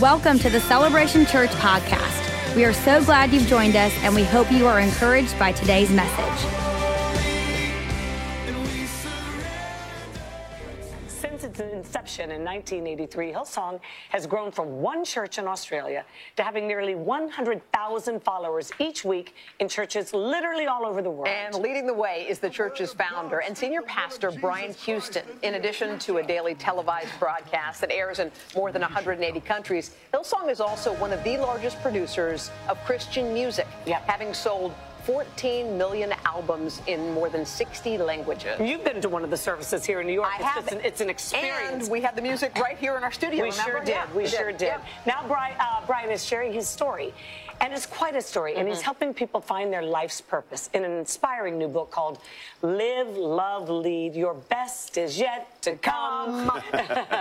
Welcome to the Celebration Church podcast. We are so glad you've joined us, and we hope you are encouraged by today's message. Its inception in 1983, Hillsong has grown from one church in Australia to having nearly 100,000 followers each week in churches literally all over the world. And leading the way is the church's founder and senior pastor, Brian Houston. In addition to a daily televised broadcast that airs in more than 180 countries, Hillsong is also one of the largest producers of Christian music, Yep. having sold 14 million albums in more than 60 languages. You've been to one of the services here in New York. I it's, have, just an, it's an experience. And we had the music right here in our studio. we remember? sure did. Yeah, we sure did. Yeah. Now, Brian, uh, Brian is sharing his story. And it's quite a story. And Mm-hmm. he's helping people find their life's purpose in an inspiring new book called Live, Love, Lead. Your best is yet to come.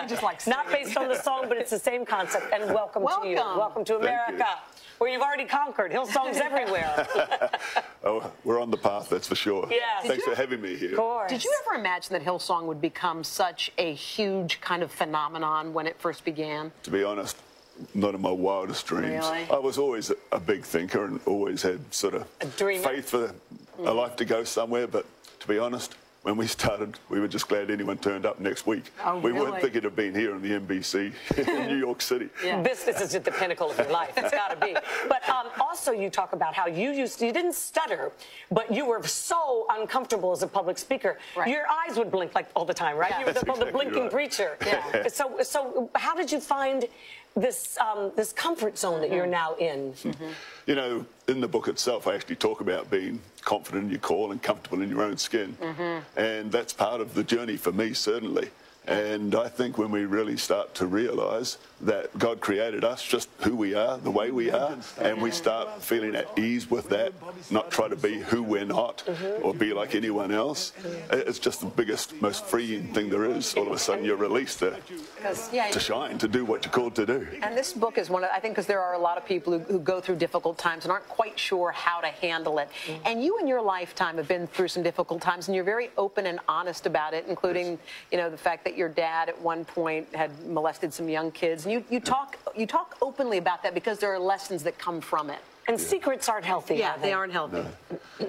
Just like Not based on the song, but it's the same concept. And welcome, to you. Welcome. Welcome to Thank you. America, where you've already conquered. Hillsong's everywhere. Oh, we're on the path, that's for sure. Yeah. Thanks for having me here. Of course. Did you ever imagine that Hillsong would become such a huge kind of phenomenon when it first began? To be honest, not in my wildest dreams. Really? I was always a, a big thinker and always had sort of A dreamer. faith for a life to go somewhere. But to be honest, when we started, we were just glad anyone turned up next week. Oh, we really? weren't thinking of being here in the NBC in New York City. This, this is at the pinnacle of your life. It's got to be. But um, also, you talk about how you used you didn't stutter, but you were so uncomfortable as a public speaker. Right. Your eyes would blink like all the time, right? Yeah. You were the, That's the blinking right. preacher. Yeah. So, so how did you find this um, this comfort zone that you're mm-hmm. now in? Mm-hmm. You know, in the book itself, I actually talk about being confident in your call and comfortable in your own skin. Mm-hmm. And that's part of the journey for me, certainly. And I think when we really start to realize that God created us just who we are, the way we are, and we start feeling at ease with that, not try to be who we're not or be like anyone else, it's just the biggest, most freeing thing there is. All of a sudden, you're released to, yeah, to shine, to do what you're called to do. And this book is one of, I think, because there are a lot of people who, who go through difficult times and aren't quite sure how to handle it. Mm-hmm. And you in your lifetime have been through some difficult times and you're very open and honest about it, including, you know, the fact that your dad at one point had molested some young kids. And you, you talk you talk openly about that because there are lessons that come from it. And secrets aren't healthy. Yeah, are they aren't healthy.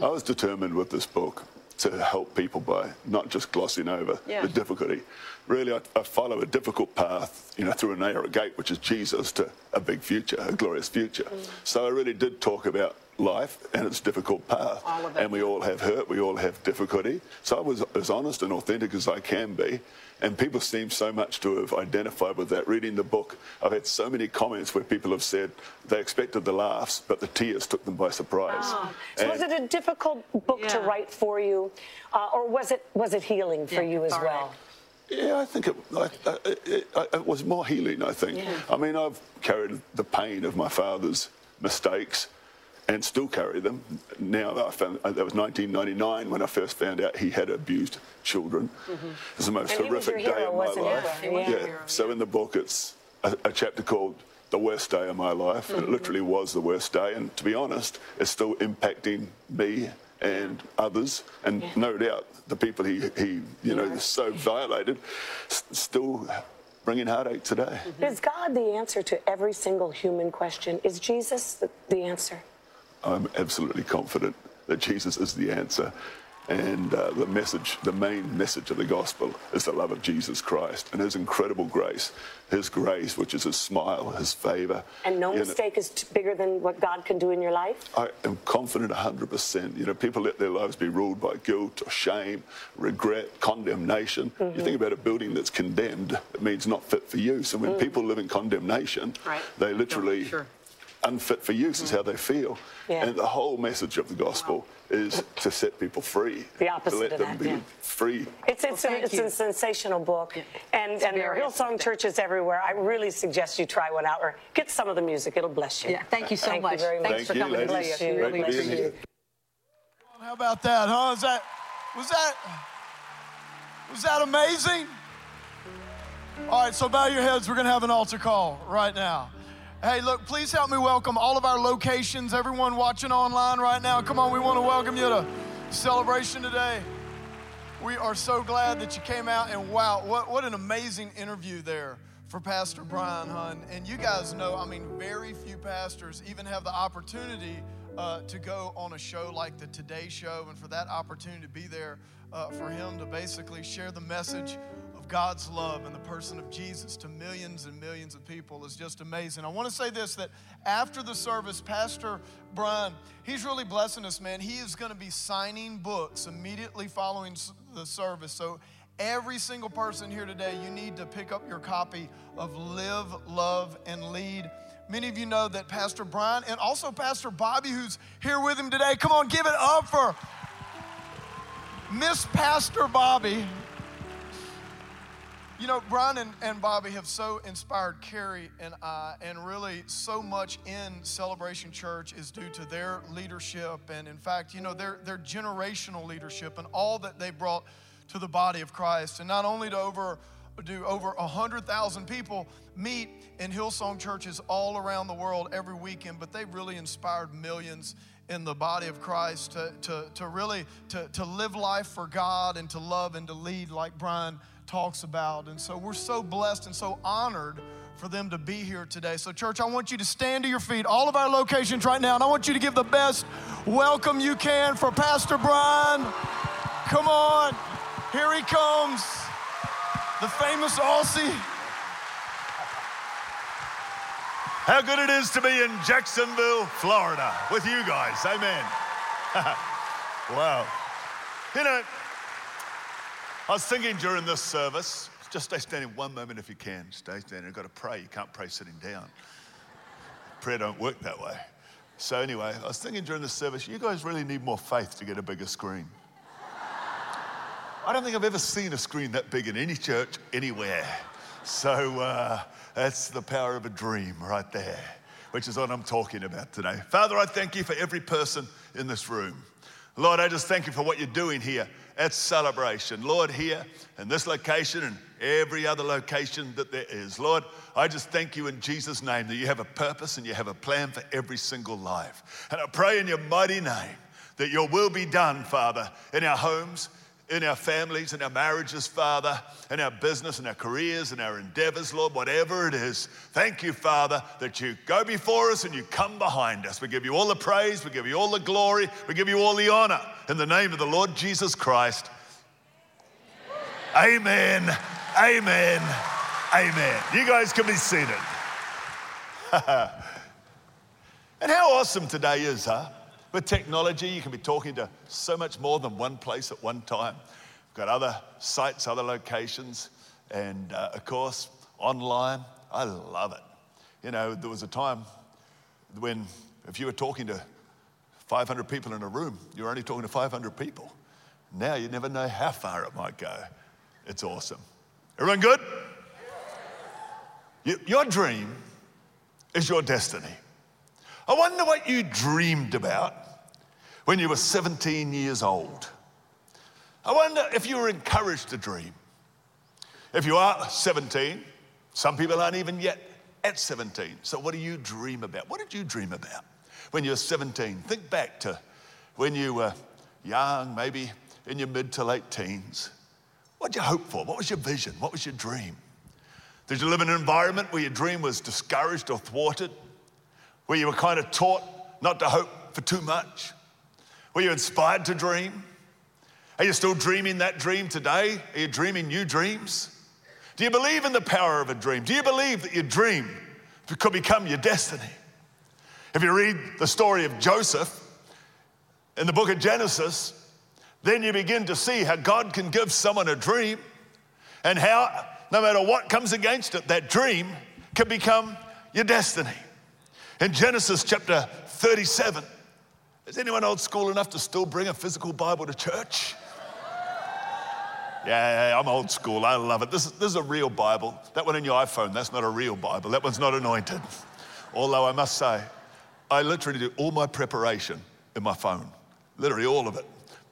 I was determined with this book to help people by not just glossing over Yeah. the difficulty. Really, I, I follow a difficult path, you know, through a narrow gate, which is Jesus, to a big future, a glorious future. Mm. So I really did talk about life and its difficult path. All of it. And we all have hurt, we all have difficulty. So I was as honest and authentic as I can be. And people seem so much to have identified with that. Reading the book, I've had so many comments where people have said they expected the laughs, but the tears took them by surprise. So was And- it a difficult book to write for you, uh, or was it was it healing for Yeah, you as cathartic. well? Yeah, I think it, I, I, it, it was more healing, I think. I mean, I've carried the pain of my father's mistakes and still carry them. Now, I found, uh, that was 1999 when I first found out he had abused children. It was the most And he was horrific your day of my wasn't life. He was your yeah. hero, So in the book, it's a, a chapter called The Worst Day of My Life. And it literally was the worst day. And to be honest, it's still impacting me and others. And no doubt the people he, he you know, so violated, s- still bringing heartache today. Is God the answer to every single human question? Is Jesus the, the answer? I'm absolutely confident that Jesus is the answer. And uh, the message, the main message of the gospel is the love of Jesus Christ and his incredible grace, his grace, which is his smile, his favor. And no You know, mistake is t- bigger than what God can do in your life? I am confident 100%. You know, people let their lives be ruled by guilt or shame, regret, condemnation. Mm-hmm. You think about a building that's condemned, it means not fit for use. And when Mm. people live in condemnation, Right. they literally sure. Unfit for use is how they feel. Yeah. And the whole message of the gospel is to set people free. The opposite to let of them that, be yeah. free. It's, it's, Well, a, it's a sensational book. And, and there are Hillsong churches everywhere. I really suggest you try one out or get some of the music. It'll bless you. Yeah, thank you so Thank much. You very much. Thanks much. for you, coming to ladies. see us. We really Great being appreciate here. How about that, huh? Is that was that was that amazing? All right, so bow your heads. We're gonna have an altar call right now. Hey, look, please help me welcome all of our locations, everyone watching online right now. Come on, we want to welcome you to celebration today. We are so glad that you came out, and wow, what, what an amazing interview there for Pastor Brian Hunt. And you guys know, I mean, very few pastors even have the opportunity uh, to go on a show like the Today Show, and for that opportunity to be there uh, for him to basically share the message God's love in the person of Jesus to millions and millions of people is just amazing. I want to say this that after the service, Pastor Brian, he's really blessing us, man. He is going to be signing books immediately following the service. So, every single person here today, you need to pick up your copy of Live, Love, and Lead. Many of you know that Pastor Brian and also Pastor Bobbie, who's here with him today, come on, give it up for Miss Pastor Bobbie. You know, Brian and, and Bobbie have so inspired Kerri and I, and really so much in Celebration Church is due to their leadership. And in fact, you know, their, their generational leadership and all that they brought to the body of Christ. And not only to over do over 100,000 people meet in Hillsong churches all around the world every weekend, but they've really inspired millions in the body of Christ to, to, to really to, to live life for God and to love and to lead like Brian talks about. And so we're so blessed and so honored for them to be here today. So, church, I want you to stand to your feet, all of our locations right now, and I want you to give the best welcome you can for Pastor Brian. Come on, here he comes, the famous Aussie. How good it is to be in Jacksonville, Florida, with you guys. Amen. wow. You know, I was thinking during this service, just stay standing one moment if you can. Stay standing. You've got to pray. You can't pray sitting down. Prayer don't work that way. So anyway, I was thinking during this service, you guys really need more faith to get a bigger screen. I don't think I've ever seen a screen that big in any church anywhere. So uh, that's the power of a dream right there, which is what I'm talking about today. Father, I thank you for every person in this room. Lord, I just thank you for what you're doing here at Celebration. Lord, here in this location and every other location that there is. Lord, I just thank you in Jesus' name that you have a purpose and you have a plan for every single life. And I pray in your mighty name that your will be done, Father, in our homes, in our families, in our marriages, Father, in our business, in our careers, in our endeavors, Lord, whatever it is. Thank you, Father, that you go before us and you come behind us. We give you all the praise, we give you all the glory, we give you all the honor in the name of the Lord Jesus Christ. Amen. Amen. Amen. You guys can be seated. and how awesome today is, huh? With technology, you can be talking to so much more than one place at one time. We've got other sites, other locations, and uh, of course, online. I love it. You know, there was a time when if you were talking to 500 people in a room, you were only talking to 500 people. Now you never know how far it might go. It's awesome. Everyone good? Your dream is your destiny. I wonder what you dreamed about when you were 17 years old. I wonder if you were encouraged to dream. If you are 17, some people aren't even yet at 17. So, what do you dream about? What did you dream about when you were 17? Think back to when you were young, maybe in your mid to late teens. What did you hope for? What was your vision? What was your dream? Did you live in an environment where your dream was discouraged or thwarted? Where you were kind of taught not to hope for too much? Were you inspired to dream? Are you still dreaming that dream today? Are you dreaming new dreams? Do you believe in the power of a dream? Do you believe that your dream could become your destiny? If you read the story of Joseph in the book of Genesis, then you begin to see how God can give someone a dream and how, no matter what comes against it, that dream can become your destiny. In Genesis chapter 37, is anyone old school enough to still bring a physical Bible to church? Yeah, I'm old school. I love it. This is, this is a real Bible. That one in your iPhone, that's not a real Bible. That one's not anointed. Although I must say, I literally do all my preparation in my phone. Literally all of it.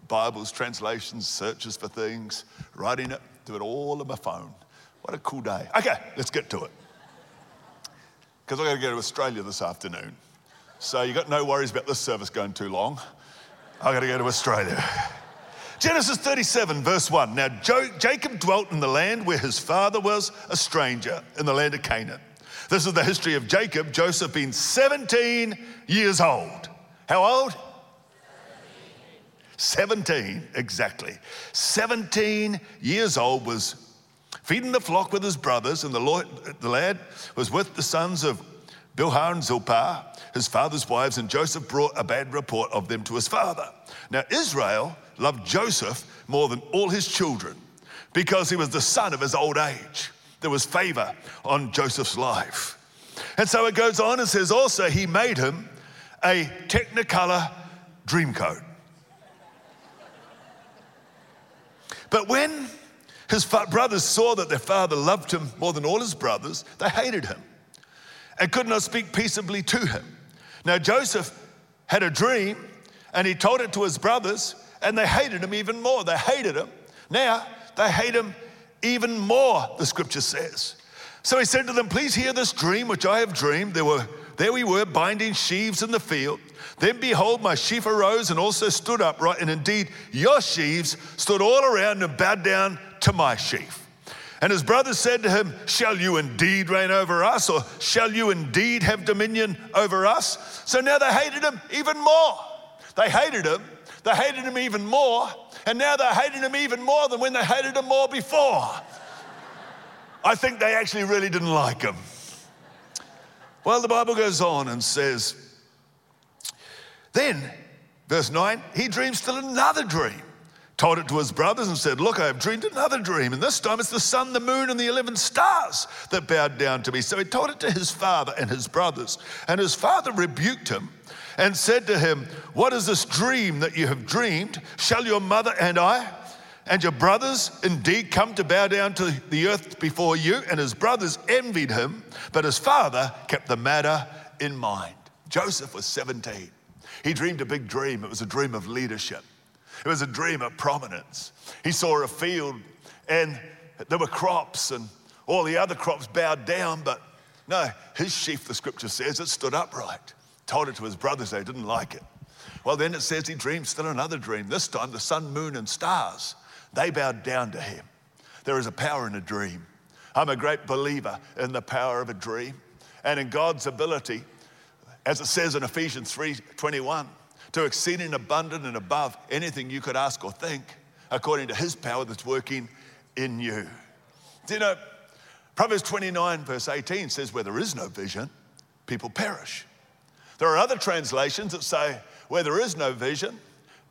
Bibles, translations, searches for things, writing it, do it all on my phone. What a cool day. Okay, let's get to it because I've got to go to Australia this afternoon. So you got no worries about this service going too long. I've got to go to Australia. Genesis 37, verse 1. Now, jo- Jacob dwelt in the land where his father was a stranger, in the land of Canaan. This is the history of Jacob, Joseph being 17 years old. How old? 17, exactly. 17 years old was feeding the flock with his brothers, and the, Lord, the lad was with the sons of Bilhah and Zilpah, his father's wives, and Joseph brought a bad report of them to his father. Now, Israel loved Joseph more than all his children because he was the son of his old age. There was favor on Joseph's life. And so it goes on and says also he made him a Technicolor dream coat. But when his brothers saw that their father loved him more than all his brothers, they hated him and could not speak peaceably to him. Now, Joseph had a dream and he told it to his brothers, and they hated him even more. They hated him. Now, they hate him even more, the scripture says. So he said to them, Please hear this dream which I have dreamed. There, were, there we were, binding sheaves in the field. Then behold, my sheaf arose and also stood upright, and indeed your sheaves stood all around and bowed down to my sheaf. And his brothers said to him, Shall you indeed reign over us, or shall you indeed have dominion over us? So now they hated him even more. They hated him, they hated him even more, and now they're hating him even more than when they hated him more before. I think they actually really didn't like him. Well, the Bible goes on and says, Then, verse 9, he dreams still another dream told it to his brothers and said, Look, I have dreamed another dream, and this time it's the sun, the moon, and the 11 stars that bowed down to me. So he told it to his father and his brothers, and his father rebuked him and said to him, What is this dream that you have dreamed? Shall your mother and I and your brothers indeed come to bow down to the earth before you? And his brothers envied him, but his father kept the matter in mind. Joseph was 17. He dreamed a big dream, it was a dream of leadership. It was a dream of prominence. He saw a field and there were crops and all the other crops bowed down, but no, his sheaf, the scripture says, it stood upright. Told it to his brothers, they didn't like it. Well, then it says he dreamed still another dream. This time, the sun, moon, and stars, they bowed down to him. There is a power in a dream. I'm a great believer in the power of a dream and in God's ability, as it says in Ephesians 3 21 to exceeding abundant and above anything you could ask or think, according to his power that's working in you. Do you know, Proverbs 29, verse 18 says, Where there is no vision, people perish. There are other translations that say, Where there is no vision,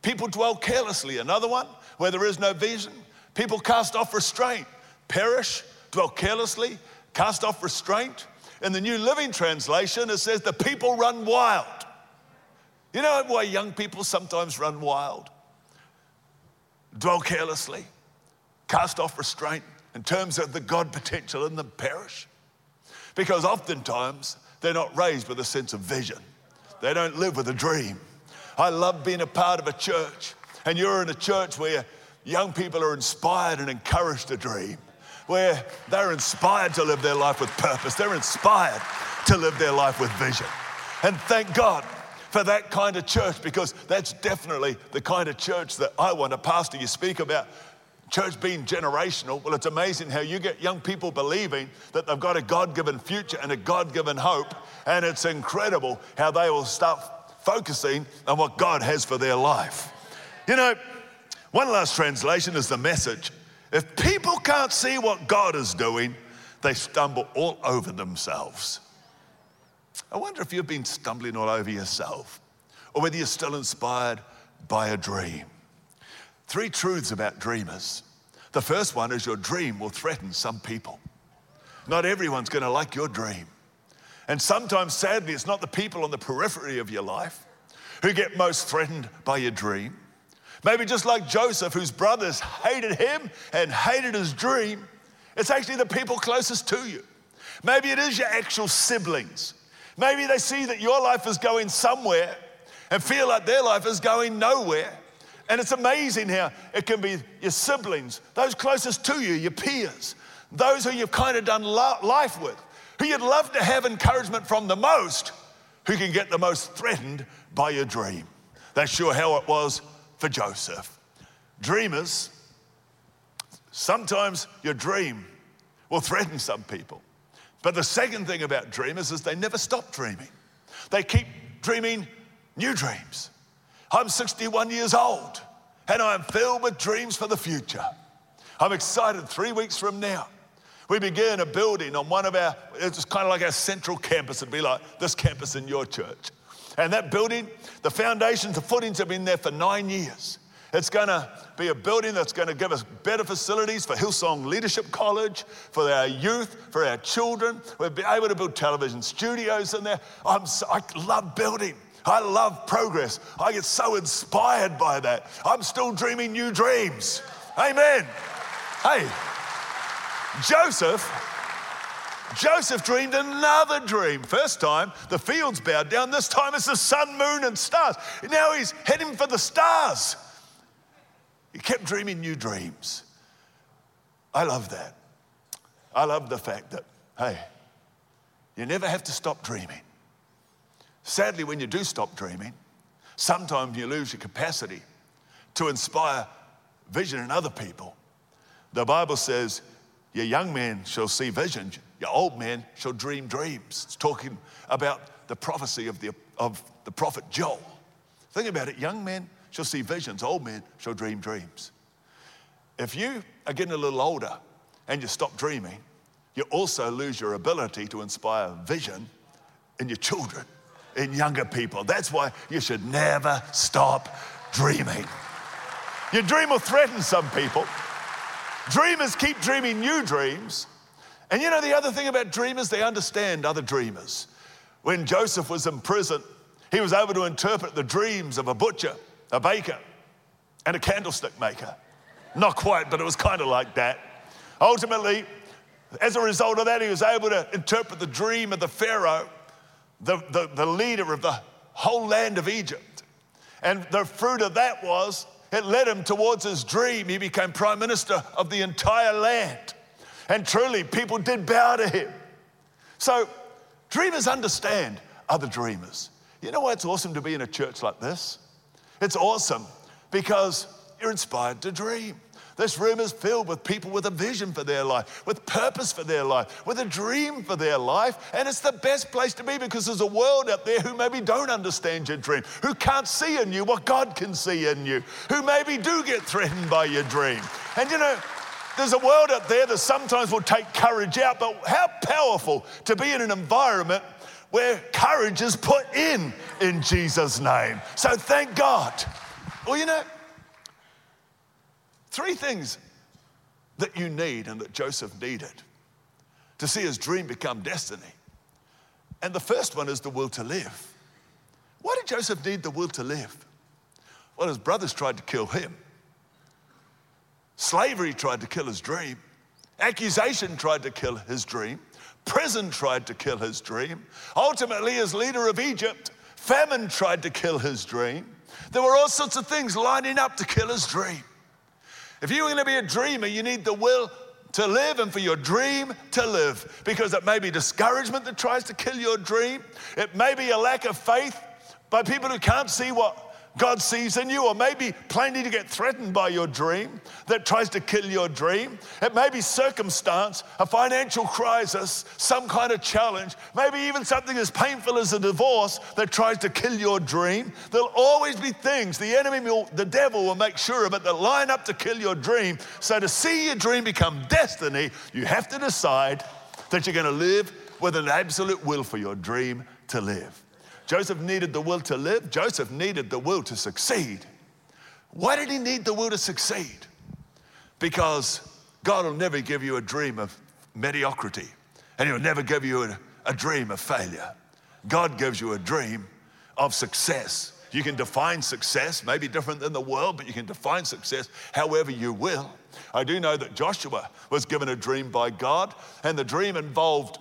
people dwell carelessly. Another one, Where there is no vision, people cast off restraint, perish, dwell carelessly, cast off restraint. In the New Living Translation, it says, The people run wild. You know why young people sometimes run wild, dwell carelessly, cast off restraint in terms of the God potential in them perish? Because oftentimes they're not raised with a sense of vision, they don't live with a dream. I love being a part of a church, and you're in a church where young people are inspired and encouraged to dream, where they're inspired to live their life with purpose, they're inspired to live their life with vision. And thank God for that kind of church because that's definitely the kind of church that I want to pastor. You speak about church being generational. Well, it's amazing how you get young people believing that they've got a God given future and a God given hope. And it's incredible how they will start focusing on what God has for their life. You know, one last translation is the message. If people can't see what God is doing, they stumble all over themselves. I wonder if you've been stumbling all over yourself or whether you're still inspired by a dream. Three truths about dreamers. The first one is your dream will threaten some people. Not everyone's going to like your dream. And sometimes, sadly, it's not the people on the periphery of your life who get most threatened by your dream. Maybe just like Joseph, whose brothers hated him and hated his dream, it's actually the people closest to you. Maybe it is your actual siblings Maybe they see that your life is going somewhere and feel like their life is going nowhere. And it's amazing how it can be your siblings, those closest to you, your peers, those who you've kind of done life with, who you'd love to have encouragement from the most, who can get the most threatened by your dream. That's sure how it was for Joseph. Dreamers, sometimes your dream will threaten some people. But the second thing about dreamers is they never stop dreaming. They keep dreaming new dreams. I'm 61 years old and I'm filled with dreams for the future. I'm excited three weeks from now. We begin a building on one of our, it's kind of like our central campus. It'd be like this campus in your church. And that building, the foundations, the footings have been there for nine years. It's going to be a building that's going to give us better facilities for Hillsong Leadership College, for our youth, for our children. We'll be able to build television studios in there. I'm so, I love building. I love progress. I get so inspired by that. I'm still dreaming new dreams. Amen. Hey, Joseph, Joseph dreamed another dream. First time, the fields bowed down. This time, it's the sun, moon, and stars. Now he's heading for the stars. He kept dreaming new dreams. I love that. I love the fact that, hey, you never have to stop dreaming. Sadly, when you do stop dreaming, sometimes you lose your capacity to inspire vision in other people. The Bible says, Your young man shall see visions, your old man shall dream dreams. It's talking about the prophecy of the, of the prophet Joel. Think about it young men shall see visions, old men shall dream dreams. If you are getting a little older and you stop dreaming, you also lose your ability to inspire vision in your children in younger people. That's why you should never stop dreaming. Your dream will threaten some people. Dreamers keep dreaming new dreams. And you know, the other thing about dreamers, they understand other dreamers. When Joseph was in prison, he was able to interpret the dreams of a butcher, a baker, and a candlestick maker. Not quite, but it was kind of like that. Ultimately, as a result of that, he was able to interpret the dream of the Pharaoh the, the, the leader of the whole land of Egypt. And the fruit of that was it led him towards his dream. He became prime minister of the entire land. And truly, people did bow to him. So, dreamers understand other dreamers. You know why it's awesome to be in a church like this? It's awesome because you're inspired to dream. This room is filled with people with a vision for their life, with purpose for their life, with a dream for their life. And it's the best place to be because there's a world out there who maybe don't understand your dream, who can't see in you what God can see in you, who maybe do get threatened by your dream. And you know, there's a world out there that sometimes will take courage out, but how powerful to be in an environment where courage is put in in Jesus' name. So thank God. Well, you know, Three things that you need and that Joseph needed to see his dream become destiny. And the first one is the will to live. Why did Joseph need the will to live? Well, his brothers tried to kill him. Slavery tried to kill his dream. Accusation tried to kill his dream. Prison tried to kill his dream. Ultimately, as leader of Egypt, famine tried to kill his dream. There were all sorts of things lining up to kill his dream. If you're going to be a dreamer, you need the will to live and for your dream to live because it may be discouragement that tries to kill your dream. It may be a lack of faith by people who can't see what God sees in you, or maybe planning to get threatened by your dream that tries to kill your dream. It may be circumstance, a financial crisis, some kind of challenge, maybe even something as painful as a divorce that tries to kill your dream. There'll always be things the enemy, will, the devil will make sure of it that line up to kill your dream. So to see your dream become destiny, you have to decide that you're going to live with an absolute will for your dream to live. Joseph needed the will to live, Joseph needed the will to succeed. Why did he need the will to succeed? Because God will never give you a dream of mediocrity, and He'll never give you a, a dream of failure. God gives you a dream of success. You can define success, maybe different than the world, but you can define success however you will. I do know that Joshua was given a dream by God, and the dream involved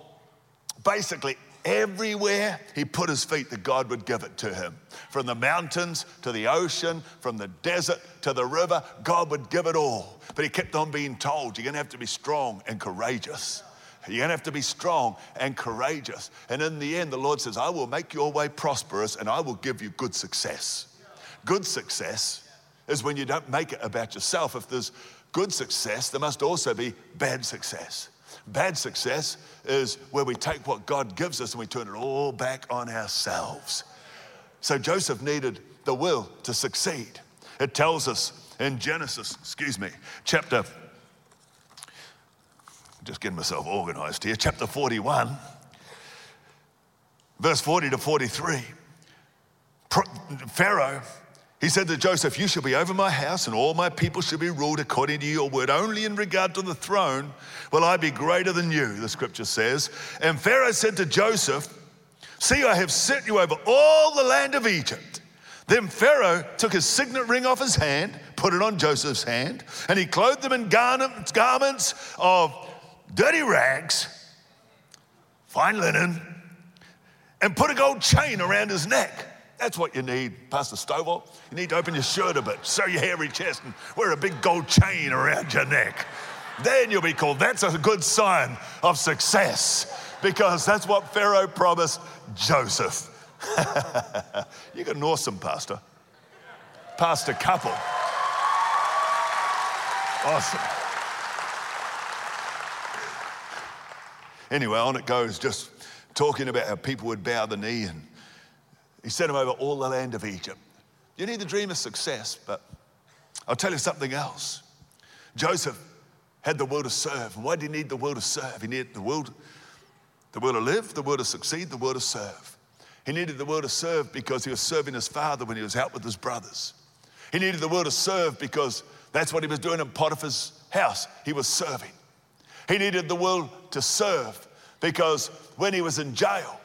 basically Everywhere he put his feet, that God would give it to him. From the mountains to the ocean, from the desert to the river, God would give it all. But he kept on being told, you're gonna have to be strong and courageous. You're gonna have to be strong and courageous. And in the end, the Lord says, I will make your way prosperous and I will give you good success. Good success is when you don't make it about yourself. If there's good success, there must also be bad success. Bad success is where we take what God gives us and we turn it all back on ourselves. So Joseph needed the will to succeed. It tells us in Genesis, excuse me, chapter, just getting myself organized here, chapter 41, verse 40 to 43. Pharaoh he said to Joseph, You shall be over my house, and all my people shall be ruled according to your word. Only in regard to the throne will I be greater than you, the scripture says. And Pharaoh said to Joseph, See, I have set you over all the land of Egypt. Then Pharaoh took his signet ring off his hand, put it on Joseph's hand, and he clothed them in garments of dirty rags, fine linen, and put a gold chain around his neck. That's what you need, Pastor Stovall. You need to open your shirt a bit, show your hairy chest, and wear a big gold chain around your neck. Then you'll be called. That's a good sign of success because that's what Pharaoh promised Joseph. you got an awesome pastor. Pastor couple. Awesome. Anyway, on it goes, just talking about how people would bow the knee and he sent him over all the land of Egypt. You need the dream of success, but I'll tell you something else. Joseph had the will to serve. Why did he need the will to serve? He needed the will, the will to live, the will to succeed, the will to serve. He needed the will to serve because he was serving his father when he was out with his brothers. He needed the will to serve because that's what he was doing in Potiphar's house. He was serving. He needed the will to serve because when he was in jail,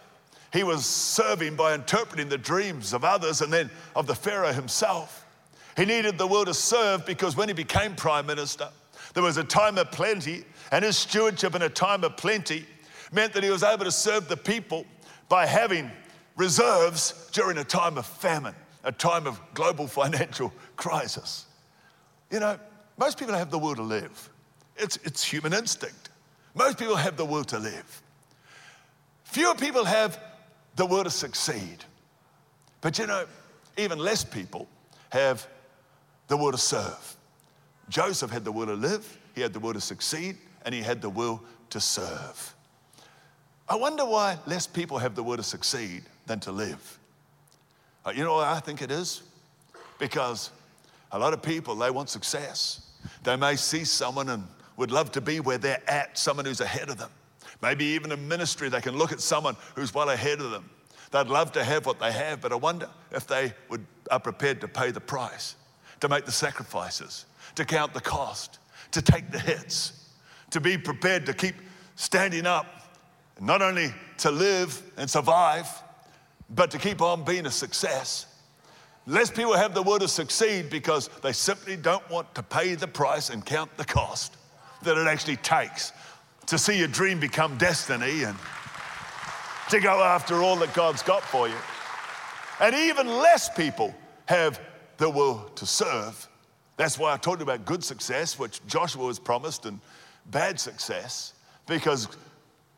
he was serving by interpreting the dreams of others and then of the Pharaoh himself. He needed the will to serve because when he became prime minister, there was a time of plenty, and his stewardship in a time of plenty meant that he was able to serve the people by having reserves during a time of famine, a time of global financial crisis. You know, most people have the will to live, it's, it's human instinct. Most people have the will to live. Fewer people have the will to succeed. But you know, even less people have the will to serve. Joseph had the will to live, he had the will to succeed, and he had the will to serve. I wonder why less people have the will to succeed than to live. Uh, you know what I think it is? Because a lot of people, they want success. They may see someone and would love to be where they're at, someone who's ahead of them. Maybe even in ministry, they can look at someone who's well ahead of them. They'd love to have what they have, but I wonder if they would, are prepared to pay the price, to make the sacrifices, to count the cost, to take the hits, to be prepared to keep standing up, not only to live and survive, but to keep on being a success. Less people have the will to succeed because they simply don't want to pay the price and count the cost that it actually takes to see your dream become destiny and to go after all that God's got for you. And even less people have the will to serve. That's why I talked about good success, which Joshua was promised, and bad success, because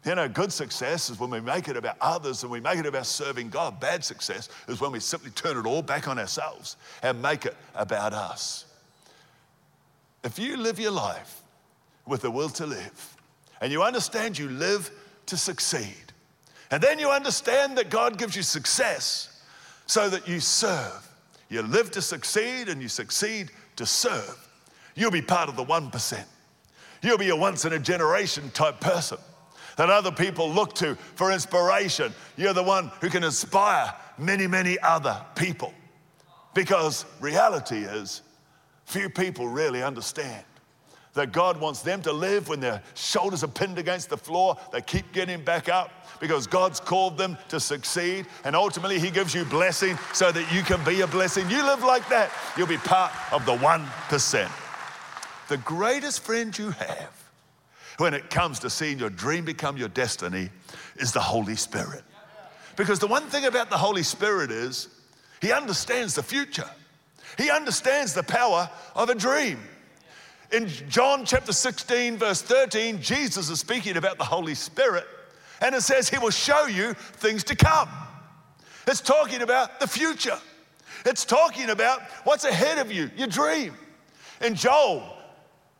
you know, good success is when we make it about others and we make it about serving God. Bad success is when we simply turn it all back on ourselves and make it about us. If you live your life with the will to live, and you understand you live to succeed. And then you understand that God gives you success so that you serve. You live to succeed and you succeed to serve. You'll be part of the 1%. You'll be a once in a generation type person that other people look to for inspiration. You're the one who can inspire many, many other people. Because reality is, few people really understand that God wants them to live when their shoulders are pinned against the floor. They keep getting back up because God's called them to succeed. And ultimately, He gives you blessing so that you can be a blessing. You live like that, you'll be part of the 1%. The greatest friend you have when it comes to seeing your dream become your destiny is the Holy Spirit. Because the one thing about the Holy Spirit is He understands the future, He understands the power of a dream. In John chapter 16, verse 13, Jesus is speaking about the Holy Spirit, and it says he will show you things to come. It's talking about the future. It's talking about what's ahead of you, your dream. In Joel,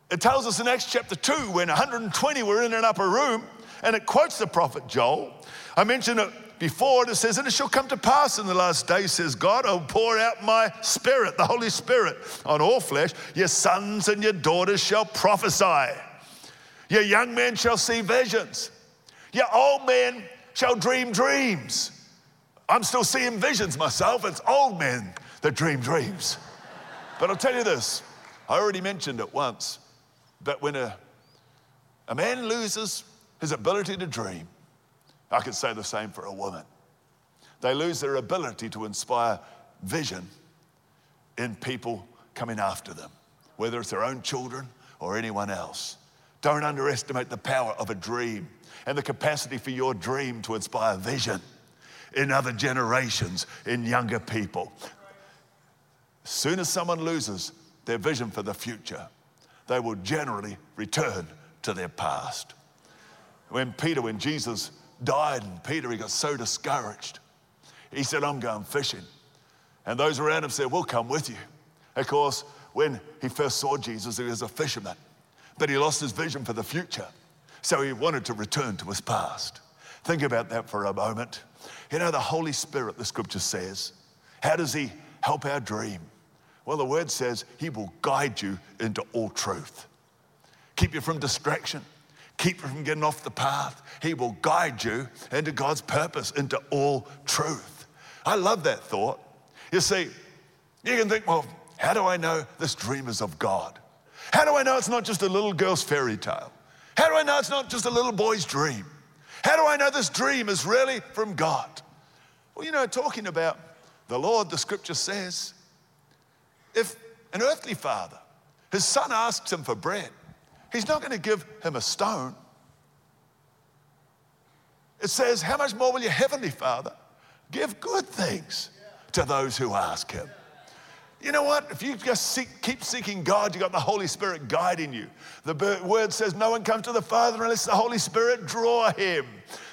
it tells us in Acts chapter 2 when 120 were in an upper room, and it quotes the prophet Joel. I mentioned it before, it says, And it shall come to pass in the last days, says God, I'll pour out my spirit, the Holy Spirit, on all flesh. Your sons and your daughters shall prophesy. Your young men shall see visions. Your old men shall dream dreams. I'm still seeing visions myself. It's old men that dream dreams. But I'll tell you this I already mentioned it once that when a, a man loses his ability to dream, I could say the same for a woman. They lose their ability to inspire vision in people coming after them, whether it's their own children or anyone else. Don't underestimate the power of a dream and the capacity for your dream to inspire vision in other generations, in younger people. As soon as someone loses their vision for the future, they will generally return to their past. When Peter, when Jesus died, and Peter, he got so discouraged, he said, I'm going fishing. And those around him said, We'll come with you. Of course, when he first saw Jesus, he was a fisherman, but he lost his vision for the future. So he wanted to return to his past. Think about that for a moment. You know, the Holy Spirit, the scripture says, how does he help our dream? Well, the word says he will guide you into all truth. Keep you from distraction. Keep you from getting off the path. He will guide you into God's purpose, into all truth. I love that thought. You see, you can think, well, how do I know this dream is of God? How do I know it's not just a little girl's fairy tale? How do I know it's not just a little boy's dream? How do I know this dream is really from God? Well, you know, talking about the Lord, the scripture says, if an earthly father, his son asks him for bread, he's not going to give him a stone. It says, How much more will your heavenly father give good things to those who ask him? You know what? If you just seek, keep seeking God, you got the Holy Spirit guiding you. The word says, No one comes to the Father unless the Holy Spirit draw him.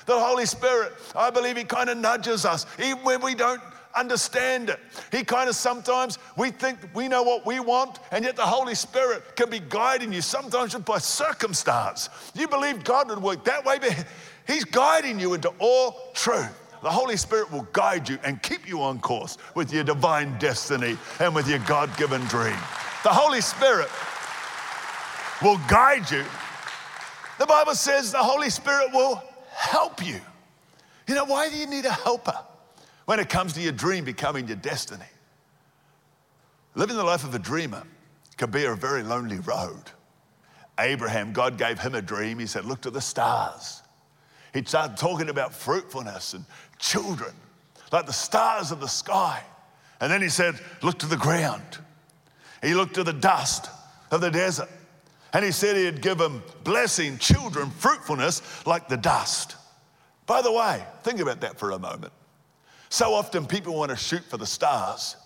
The Holy Spirit, I believe He kind of nudges us, even when we don't understand it. He kind of sometimes, we think we know what we want, and yet the Holy Spirit can be guiding you, sometimes just by circumstance. You believe God would work that way, but He's guiding you into all truth. The Holy Spirit will guide you and keep you on course with your divine destiny and with your God given dream. The Holy Spirit will guide you. The Bible says the Holy Spirit will help you. You know, why do you need a helper when it comes to your dream becoming your destiny? Living the life of a dreamer can be a very lonely road. Abraham, God gave him a dream. He said, Look to the stars. He started talking about fruitfulness and children, like the stars of the sky. And then he said, Look to the ground. He looked to the dust of the desert. And he said he'd give them blessing, children, fruitfulness like the dust. By the way, think about that for a moment. So often people want to shoot for the stars.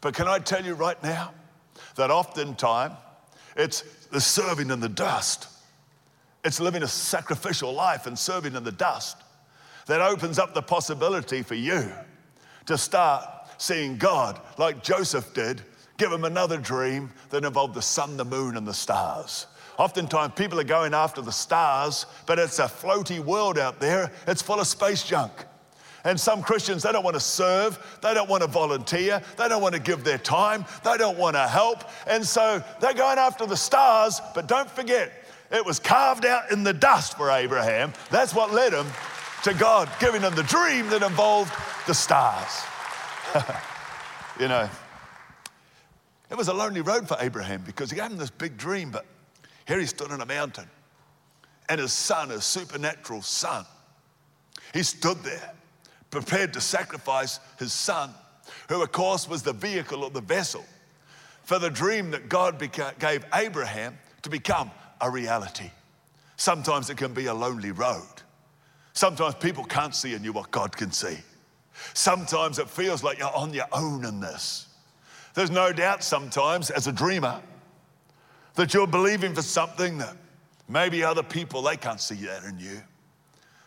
But can I tell you right now that oftentimes it's the serving in the dust. It's living a sacrificial life and serving in the dust that opens up the possibility for you to start seeing God like Joseph did, give him another dream that involved the sun, the moon, and the stars. Oftentimes, people are going after the stars, but it's a floaty world out there. It's full of space junk. And some Christians, they don't want to serve, they don't want to volunteer, they don't want to give their time, they don't want to help. And so they're going after the stars, but don't forget, it was carved out in the dust for Abraham. That's what led him to God giving him the dream that involved the stars. you know, it was a lonely road for Abraham because he gave him this big dream, but here he stood on a mountain and his son, his supernatural son, he stood there prepared to sacrifice his son, who, of course, was the vehicle or the vessel for the dream that God gave Abraham to become a reality. Sometimes it can be a lonely road. Sometimes people can't see in you what God can see. Sometimes it feels like you're on your own in this. There's no doubt sometimes, as a dreamer, that you're believing for something that maybe other people, they can't see that in you.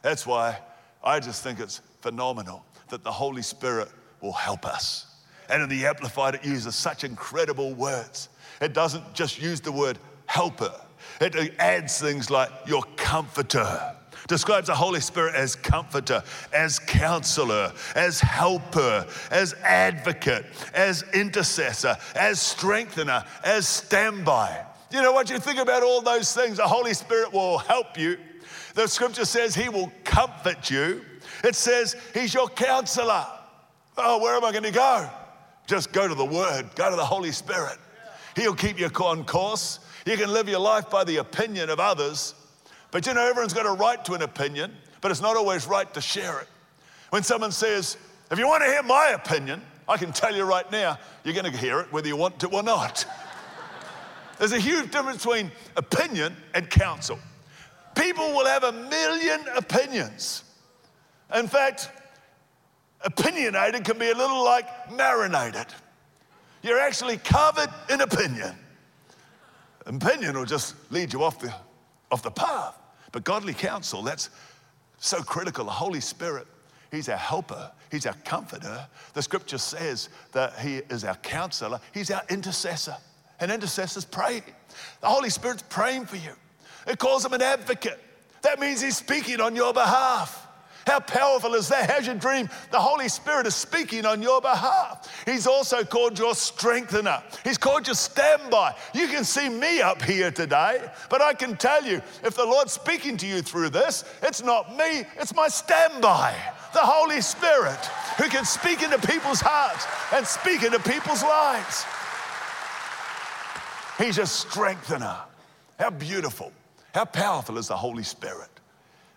That's why I just think it's phenomenal that the Holy Spirit will help us And in the Amplified, it uses such incredible words. It doesn't just use the word helper, it adds things like your comforter. Describes the Holy Spirit as comforter, as counselor, as helper, as advocate, as intercessor, as strengthener, as standby. You know what? You think about all those things, the Holy Spirit will help you. The scripture says he will comfort you. It says he's your counselor. Oh, where am I going to go? Just go to the Word, go to the Holy Spirit. He'll keep you on course. You can live your life by the opinion of others, but you know, everyone's got a right to an opinion, but it's not always right to share it. When someone says, If you want to hear my opinion, I can tell you right now, you're going to hear it whether you want to or not. There's a huge difference between opinion and counsel. People will have a million opinions. In fact, opinionated can be a little like marinated. You're actually covered in opinion. Opinion will just lead you off the, off the path. But godly counsel, that's so critical. The Holy Spirit, He's our helper, He's our comforter. The scripture says that He is our counselor, He's our intercessor. And intercessors pray. The Holy Spirit's praying for you. It calls Him an advocate. That means He's speaking on your behalf. How powerful is that? How's your dream? The Holy Spirit is speaking on your behalf. He's also called your strengthener. He's called your standby. You can see me up here today, but I can tell you if the Lord's speaking to you through this, it's not me, it's my standby, the Holy Spirit, who can speak into people's hearts and speak into people's lives. He's a strengthener. How beautiful, how powerful is the Holy Spirit?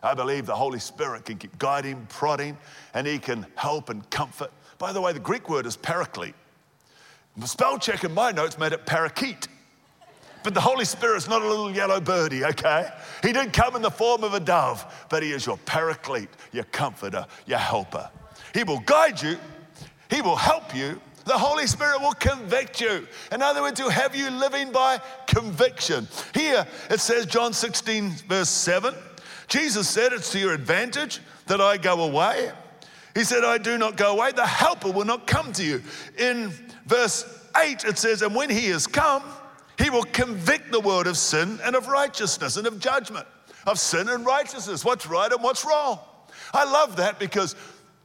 I believe the Holy Spirit can keep guiding, prodding, and He can help and comfort. By the way, the Greek word is paraclete. The spell check in my notes made it parakeet. But the Holy Spirit's not a little yellow birdie, okay? He didn't come in the form of a dove, but He is your paraclete, your comforter, your helper. He will guide you, He will help you. The Holy Spirit will convict you. In other words, He'll have you living by conviction. Here it says, John 16, verse 7. Jesus said, It's to your advantage that I go away. He said, I do not go away. The helper will not come to you. In verse 8, it says, And when he has come, he will convict the world of sin and of righteousness and of judgment, of sin and righteousness, what's right and what's wrong. I love that because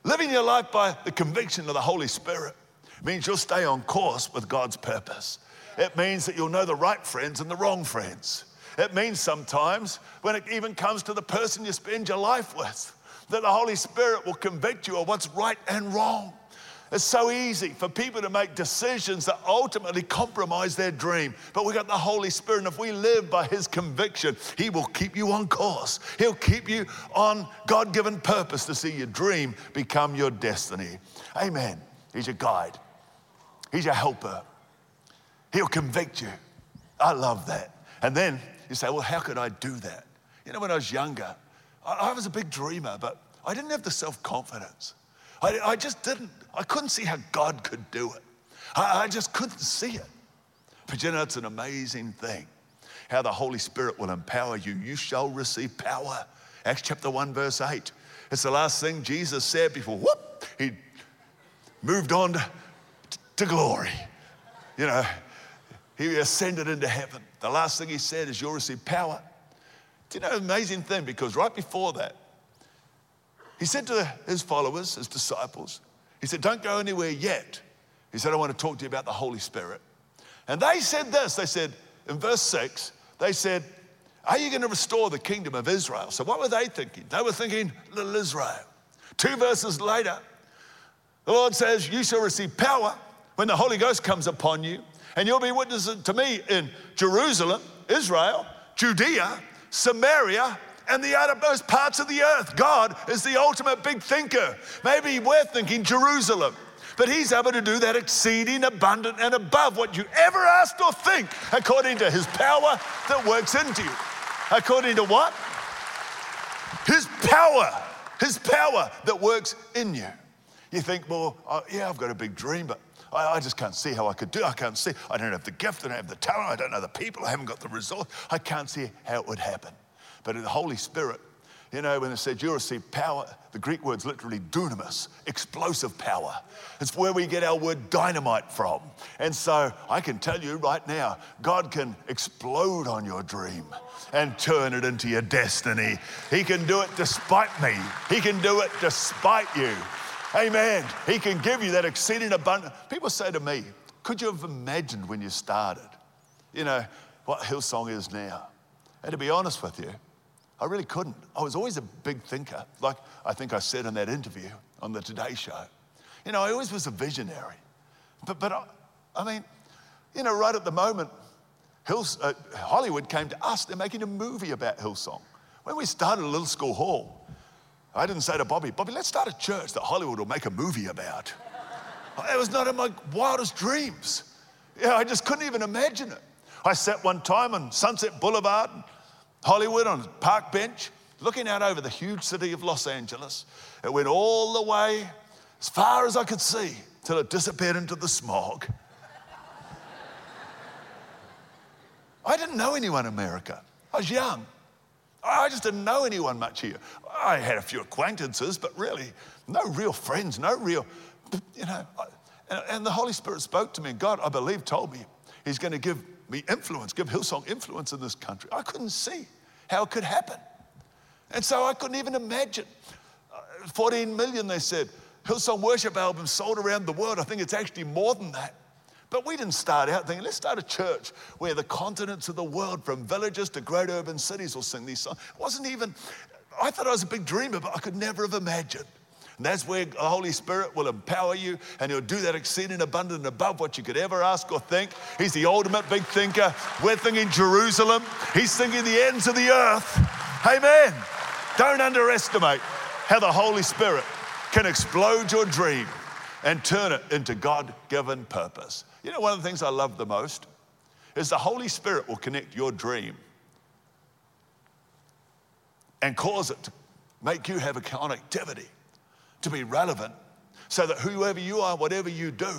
living your life by the conviction of the Holy Spirit means you'll stay on course with God's purpose. It means that you'll know the right friends and the wrong friends. It means sometimes when it even comes to the person you spend your life with, that the Holy Spirit will convict you of what's right and wrong. It's so easy for people to make decisions that ultimately compromise their dream. But we got the Holy Spirit, and if we live by His conviction, He will keep you on course. He'll keep you on God given purpose to see your dream become your destiny. Amen. He's your guide, He's your helper. He'll convict you. I love that. And then you say, well, how could I do that? You know, when I was younger, I, I was a big dreamer, but I didn't have the self confidence. I, I, just didn't, I couldn't see how God could do it. I, I just couldn't see it. But you know, it's an amazing thing how the Holy Spirit will empower you. You shall receive power. Acts chapter 1, verse 8. It's the last thing Jesus said before, whoop, he moved on to, to glory. You know, he ascended into heaven. The last thing he said is, You'll receive power. Do you know an amazing thing? Because right before that, he said to his followers, his disciples, He said, Don't go anywhere yet. He said, I want to talk to you about the Holy Spirit. And they said this they said, in verse 6, they said, Are you going to restore the kingdom of Israel? So what were they thinking? They were thinking, little Israel. Two verses later, the Lord says, You shall receive power when the Holy Ghost comes upon you, and you'll be witnesses to me in Jerusalem, Israel, Judea, Samaria, and the uttermost parts of the earth. God is the ultimate big thinker. Maybe we're thinking Jerusalem, but He's able to do that exceeding abundant and above what you ever asked or think, according to His power that works into you. According to what? His power, His power that works in you. You think, well, uh, yeah, I've got a big dream, but I, I, just can't see how I could do it. I can't see. I don't have the gift, I don't have the talent, I don't know the people, I haven't got the resource. I can't see how it would happen. But the Holy Spirit You know, when it said you receive power, the Greek word's literally dunamis, explosive power. It's where we get our word dynamite from. And so I can tell you right now, God can explode on your dream and turn it into your destiny. He can do it despite me, He can do it despite you. Amen. He can give you that exceeding abundant. People say to me, could you have imagined when you started, you know, what Hillsong is now? And to be honest with you, I really couldn't. I was always a big thinker, like I think I said in that interview on the Today Show. You know, I always was a visionary. But, but I, I mean, you know, right at the moment, Hills, uh, Hollywood came to us. They're making a movie about Hillsong. When we started a little school hall, I didn't say to Bobbie, Bobbie, let's start a church that Hollywood will make a movie about. It was not in my wildest dreams. Yeah, I just couldn't even imagine it. I sat one time on Sunset Boulevard Hollywood on a park bench, looking out over the huge city of Los Angeles. It went all the way as far as I could see till it disappeared into the smog. I didn't know anyone in America. I was young. I just didn't know anyone much here. I had a few acquaintances, but really no real friends, no real, you know. And the Holy Spirit spoke to me, and God, I believe, told me He's going to give me influence, give Hillsong influence in this country. I couldn't see how it could happen. And so I couldn't even imagine. Uh, 14 million, they said. Hillsong worship albums sold around the world. I think it's actually more than that. But we didn't start out thinking, let's start a church where the continents of the world, from villages to great urban cities, will sing these songs. It wasn't even, I thought I was a big dreamer, but I could never have imagined and that's where the Holy Spirit will empower you and He'll do that exceeding abundant above what you could ever ask or think. He's the ultimate big thinker. We're thinking Jerusalem, He's thinking the ends of the earth. Amen. Don't underestimate how the Holy Spirit can explode your dream and turn it into God given purpose. You know, one of the things I love the most is the Holy Spirit will connect your dream and cause it to make you have a connectivity to be relevant so that whoever you are, whatever you do,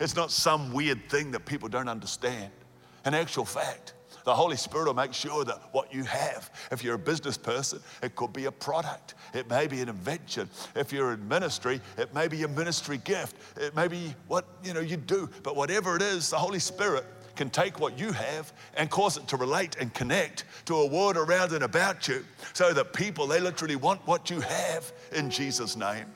it's not some weird thing that people don't understand. In actual fact, the Holy Spirit will make sure that what you have, if you're a business person, it could be a product, it may be an invention. If you're in ministry, it may be a ministry gift, it may be what you know you do. But whatever it is, the Holy Spirit can take what you have and cause it to relate and connect to a world around and about you so that people, they literally want what you have in Jesus' name.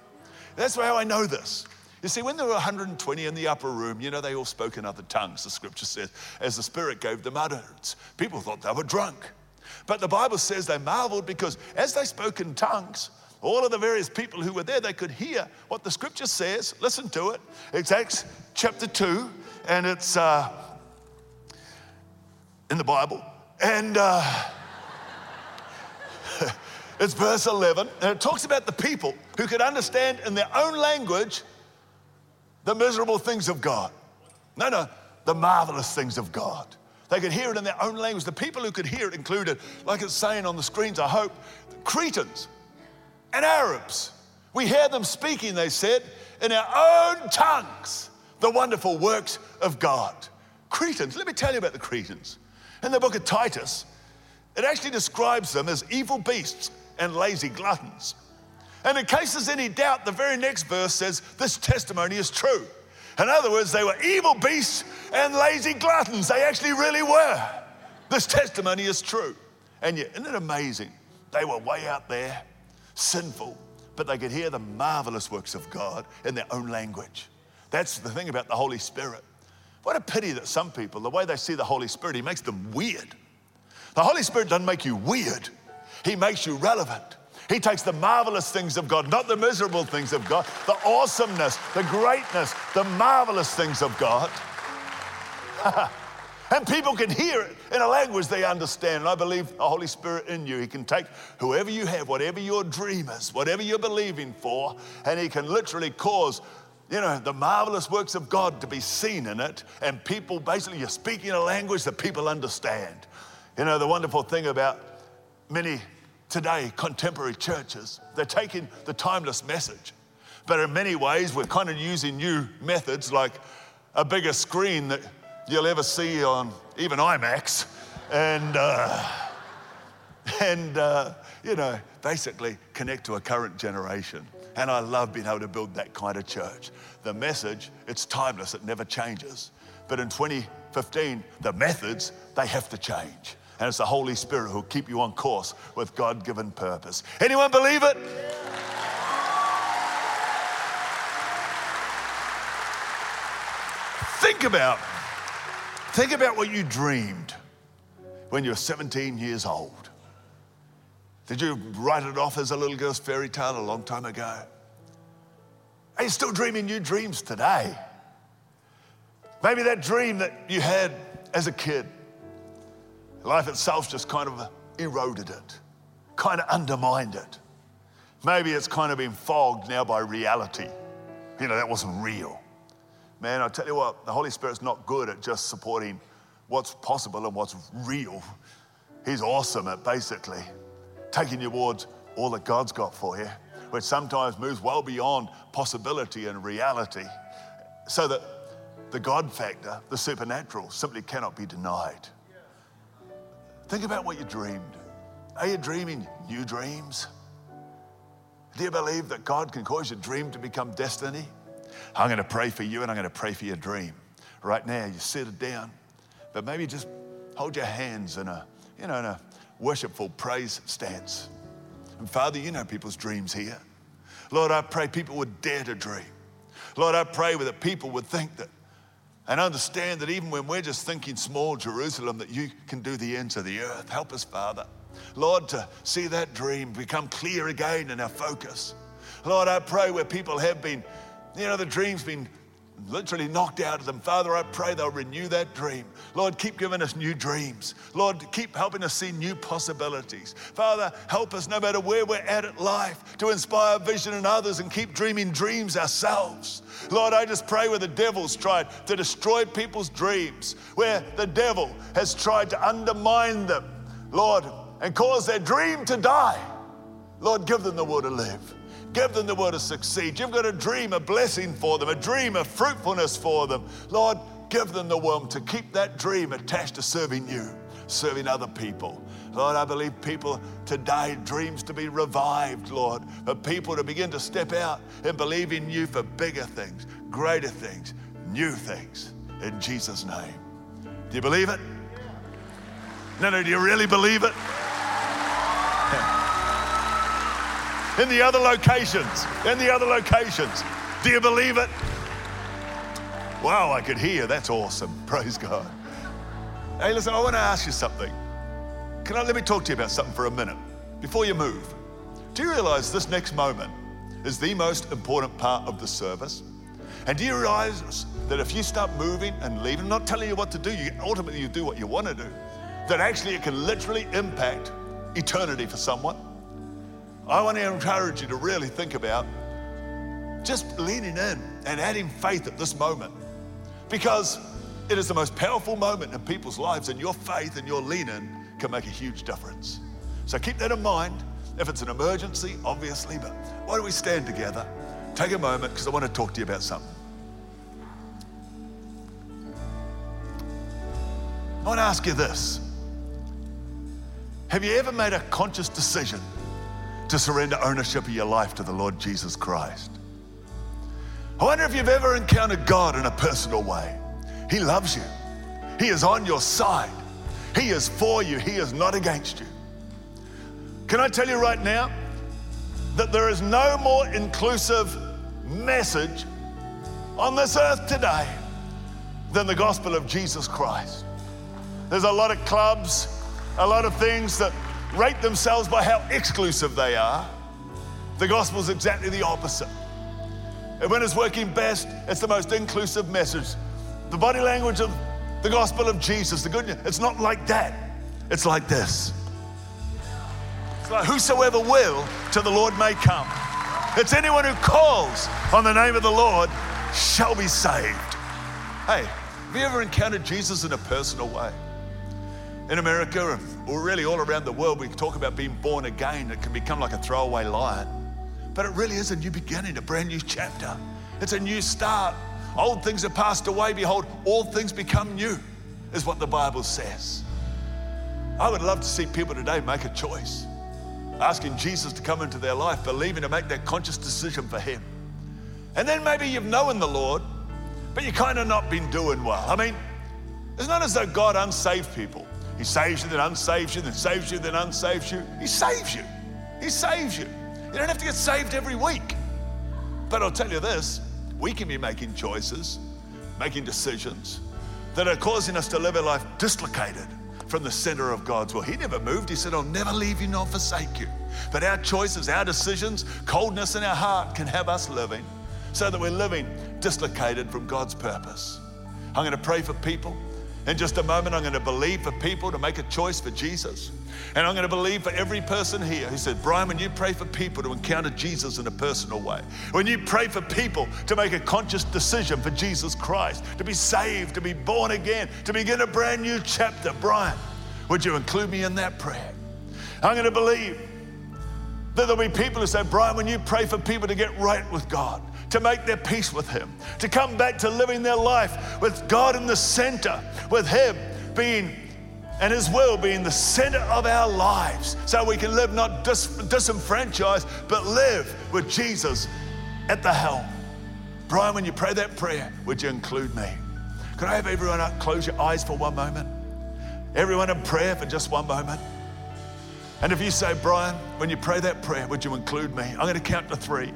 That's how I know this. You see, when there were 120 in the upper room, you know, they all spoke in other tongues, the scripture says, as the Spirit gave them utterance. People thought they were drunk. But the Bible says they marveled because as they spoke in tongues, all of the various people who were there, they could hear what the scripture says. Listen to it. It's Acts chapter 2, and it's uh, in the Bible. And uh, it's verse 11, and it talks about the people who could understand in their own language the miserable things of God. No, no, the marvelous things of God. They could hear it in their own language. The people who could hear it included, like it's saying on the screens, I hope, Cretans and Arabs. We hear them speaking, they said, in our own tongues, the wonderful works of God. Cretans, let me tell you about the Cretans. In the book of Titus, it actually describes them as evil beasts and lazy gluttons. And in case there's any doubt, the very next verse says, This testimony is true. In other words, they were evil beasts and lazy gluttons. They actually really were. This testimony is true. And yet, isn't it amazing? They were way out there, sinful, but they could hear the marvelous works of God in their own language. That's the thing about the Holy Spirit. What a pity that some people, the way they see the Holy Spirit, He makes them weird. The Holy Spirit doesn't make you weird, He makes you relevant. He takes the marvelous things of God, not the miserable things of God, the awesomeness, the greatness, the marvelous things of God. and people can hear it in a language they understand. And I believe the Holy Spirit in you, He can take whoever you have, whatever your dream is, whatever you're believing for, and He can literally cause you know, the marvelous works of God to be seen in it, and people basically, you're speaking a language that people understand. You know, the wonderful thing about many today contemporary churches, they're taking the timeless message, but in many ways, we're kind of using new methods like a bigger screen that you'll ever see on even IMAX, and uh, and uh, you know, basically connect to a current generation. And I love being able to build that kind of church. The message, it's timeless, it never changes. But in 2015, the methods, they have to change. And it's the Holy Spirit who'll keep you on course with God given purpose. Anyone believe it? Think about, think about what you dreamed when you were 17 years old. Did you write it off as a little girl's fairy tale a long time ago? Are you still dreaming new dreams today? Maybe that dream that you had as a kid, life itself just kind of eroded it, kind of undermined it. Maybe it's kind of been fogged now by reality. You know, that wasn't real. Man, I tell you what, the Holy Spirit's not good at just supporting what's possible and what's real. He's awesome at basically taking you towards all that God's got for you, which sometimes moves well beyond possibility and reality, so that the God factor, the supernatural, simply cannot be denied. Think about what you dreamed. Are you dreaming new dreams? Do you believe that God can cause your dream to become destiny? I'm going to pray for you and I'm going to pray for your dream. Right now, you sit it down, but maybe just hold your hands in a, you know, in a worshipful praise stance. And Father, you know people's dreams here. Lord, I pray people would dare to dream. Lord, I pray that people would think that and understand that even when we're just thinking small Jerusalem, that you can do the ends of the earth. Help us, Father. Lord, to see that dream become clear again in our focus. Lord, I pray where people have been, you know, the dream's been literally knocked out of them. Father, I pray they'll renew that dream. Lord, keep giving us new dreams. Lord, keep helping us see new possibilities. Father, help us no matter where we're at at life to inspire vision in others and keep dreaming dreams ourselves. Lord, I just pray where the devil's tried to destroy people's dreams, where the devil has tried to undermine them, Lord, and cause their dream to die. Lord, give them the will to live. Give them the will to succeed. You've got a dream, a blessing for them, a dream of fruitfulness for them. Lord, give them the will to keep that dream attached to serving you, serving other people. Lord, I believe people today dreams to be revived, Lord, for people to begin to step out and believe in you for bigger things, greater things, new things. In Jesus' name. Do you believe it? No, no, do you really believe it? In the other locations, in the other locations. Do you believe it? Wow, I could hear. That's awesome. Praise God. Hey, listen, I want to ask you something. Can I let me talk to you about something for a minute before you move? Do you realize this next moment is the most important part of the service? And do you realize that if you start moving and leaving, not telling you what to do, you ultimately you do what you want to do, that actually it can literally impact eternity for someone? I want to encourage you to really think about just leaning in and adding faith at this moment because it is the most powerful moment in people's lives, and your faith and your leaning can make a huge difference. So keep that in mind. If it's an emergency, obviously, but why don't we stand together? Take a moment because I want to talk to you about something. I want to ask you this Have you ever made a conscious decision to surrender ownership of your life to the Lord Jesus Christ. I wonder if you've ever encountered God in a personal way. He loves you, He is on your side, He is for you, He is not against you. Can I tell you right now that there is no more inclusive message on this earth today than the gospel of Jesus Christ? There's a lot of clubs, a lot of things that rate themselves by how exclusive they are. The gospel is exactly the opposite. And when it's working best, it's the most inclusive message. The body language of the gospel of Jesus, the good news, it's not like that. It's like this. It's like whosoever will to the Lord may come. It's anyone who calls on the name of the Lord shall be saved. Hey, have you ever encountered Jesus in a personal way? In America, or really all around the world, we talk about being born again. It can become like a throwaway line. But it really is a new beginning, a brand new chapter. It's a new start. Old things are passed away. Behold, all things become new, is what the Bible says. I would love to see people today make a choice. asking Jesus to come into their life, believing to make that conscious decision for Him. And then maybe you've known the Lord, but you kind of not been doing well. I mean, it's not as though God unsaved people. He saves you, then unsaves you, then saves you, then unsaves you. He saves you. He saves you. You don't have to get saved every week. But I'll tell you this we can be making choices, making decisions that are causing us to live a life dislocated from the center of God's will. He never moved. He said, I'll never leave you nor forsake you. But our choices, our decisions, coldness in our heart can have us living so that we're living dislocated from God's purpose. I'm going to pray for people. In just a moment, I'm going to believe for people to make a choice for Jesus. And I'm going to believe for every person here who said, Brian, when you pray for people to encounter Jesus in a personal way, when you pray for people to make a conscious decision for Jesus Christ, to be saved, to be born again, to begin a brand new chapter, Brian, would you include me in that prayer? I'm going to believe that there'll be people who say, Brian, when you pray for people to get right with God, to make their peace with Him, to come back to living their life with God in the center, with Him being and His will being the center of our lives so we can live not dis- disenfranchised, but live with Jesus at the helm. Brian, when you pray that prayer, would you include me? Could I have everyone up, close your eyes for one moment? Everyone in prayer for just one moment. And if you say, Brian, when you pray that prayer, would you include me? I'm going to count to three.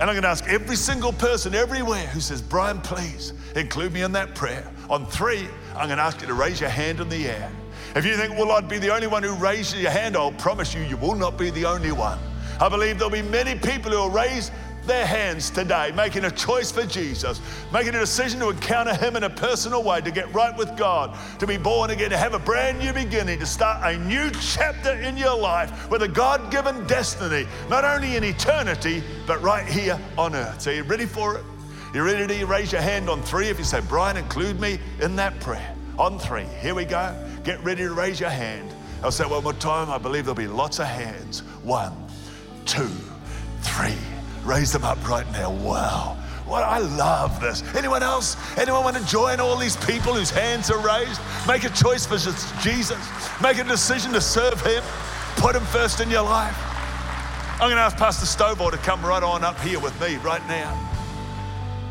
And I'm going to ask every single person everywhere who says, Brian, please include me in that prayer. On three, I'm going to ask you to raise your hand in the air. If you think, well, I'd be the only one who raises your hand, I'll promise you, you will not be the only one. I believe there'll be many people who will raise their hands today, making a choice for Jesus, making a decision to encounter Him in a personal way, to get right with God, to be born again, to have a brand new beginning, to start a new chapter in your life with a God given destiny, not only in eternity, but right here on earth. So, you ready for it? You ready to raise your hand on three? If you say, Brian, include me in that prayer. On three. Here we go. Get ready to raise your hand. I'll say one more time. I believe there'll be lots of hands. One, two, three. Raise them up right now. Wow. I love this. Anyone else? Anyone want to join all these people whose hands are raised? Make a choice for Jesus. Make a decision to serve Him. Put Him first in your life. I'm going to ask Pastor Stovall to come right on up here with me right now.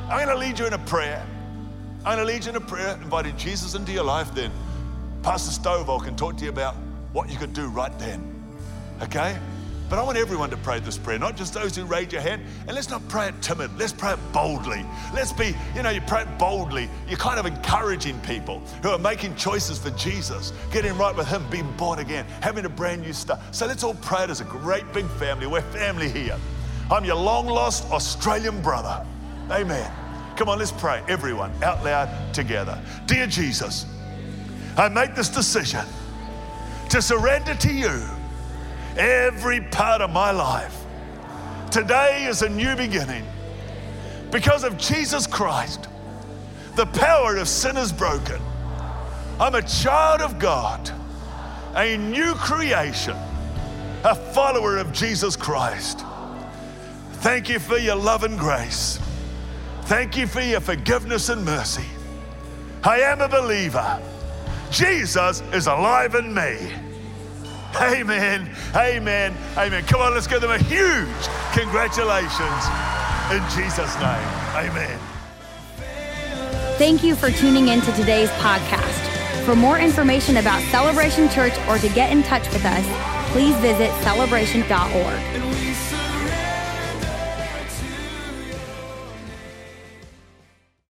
I'm going to lead you in a prayer. I'm going to lead you in a prayer, inviting Jesus into your life. Then Pastor Stovall can talk to you about what you could do right then. Okay? But I want everyone to pray this prayer, not just those who raise your hand. And let's not pray it timid. Let's pray it boldly. Let's be, you know, you pray it boldly. You're kind of encouraging people who are making choices for Jesus, getting right with Him, being born again, having a brand new start. So let's all pray it as a great big family. We're family here. I'm your long lost Australian brother. Amen. Come on, let's pray, everyone, out loud together. Dear Jesus, I make this decision to surrender to you every part of my life. Today is a new beginning. Because of Jesus Christ, the power of sin is broken. I'm a child of God, a new creation, a follower of Jesus Christ. Thank you for your love and grace. Thank you for your forgiveness and mercy. I am a believer. Jesus is alive in me. Amen. Amen. Amen. Come on, let's give them a huge congratulations in Jesus' name. Amen. Thank you for tuning in to today's podcast. For more information about Celebration Church or to get in touch with us, please visit celebration.org.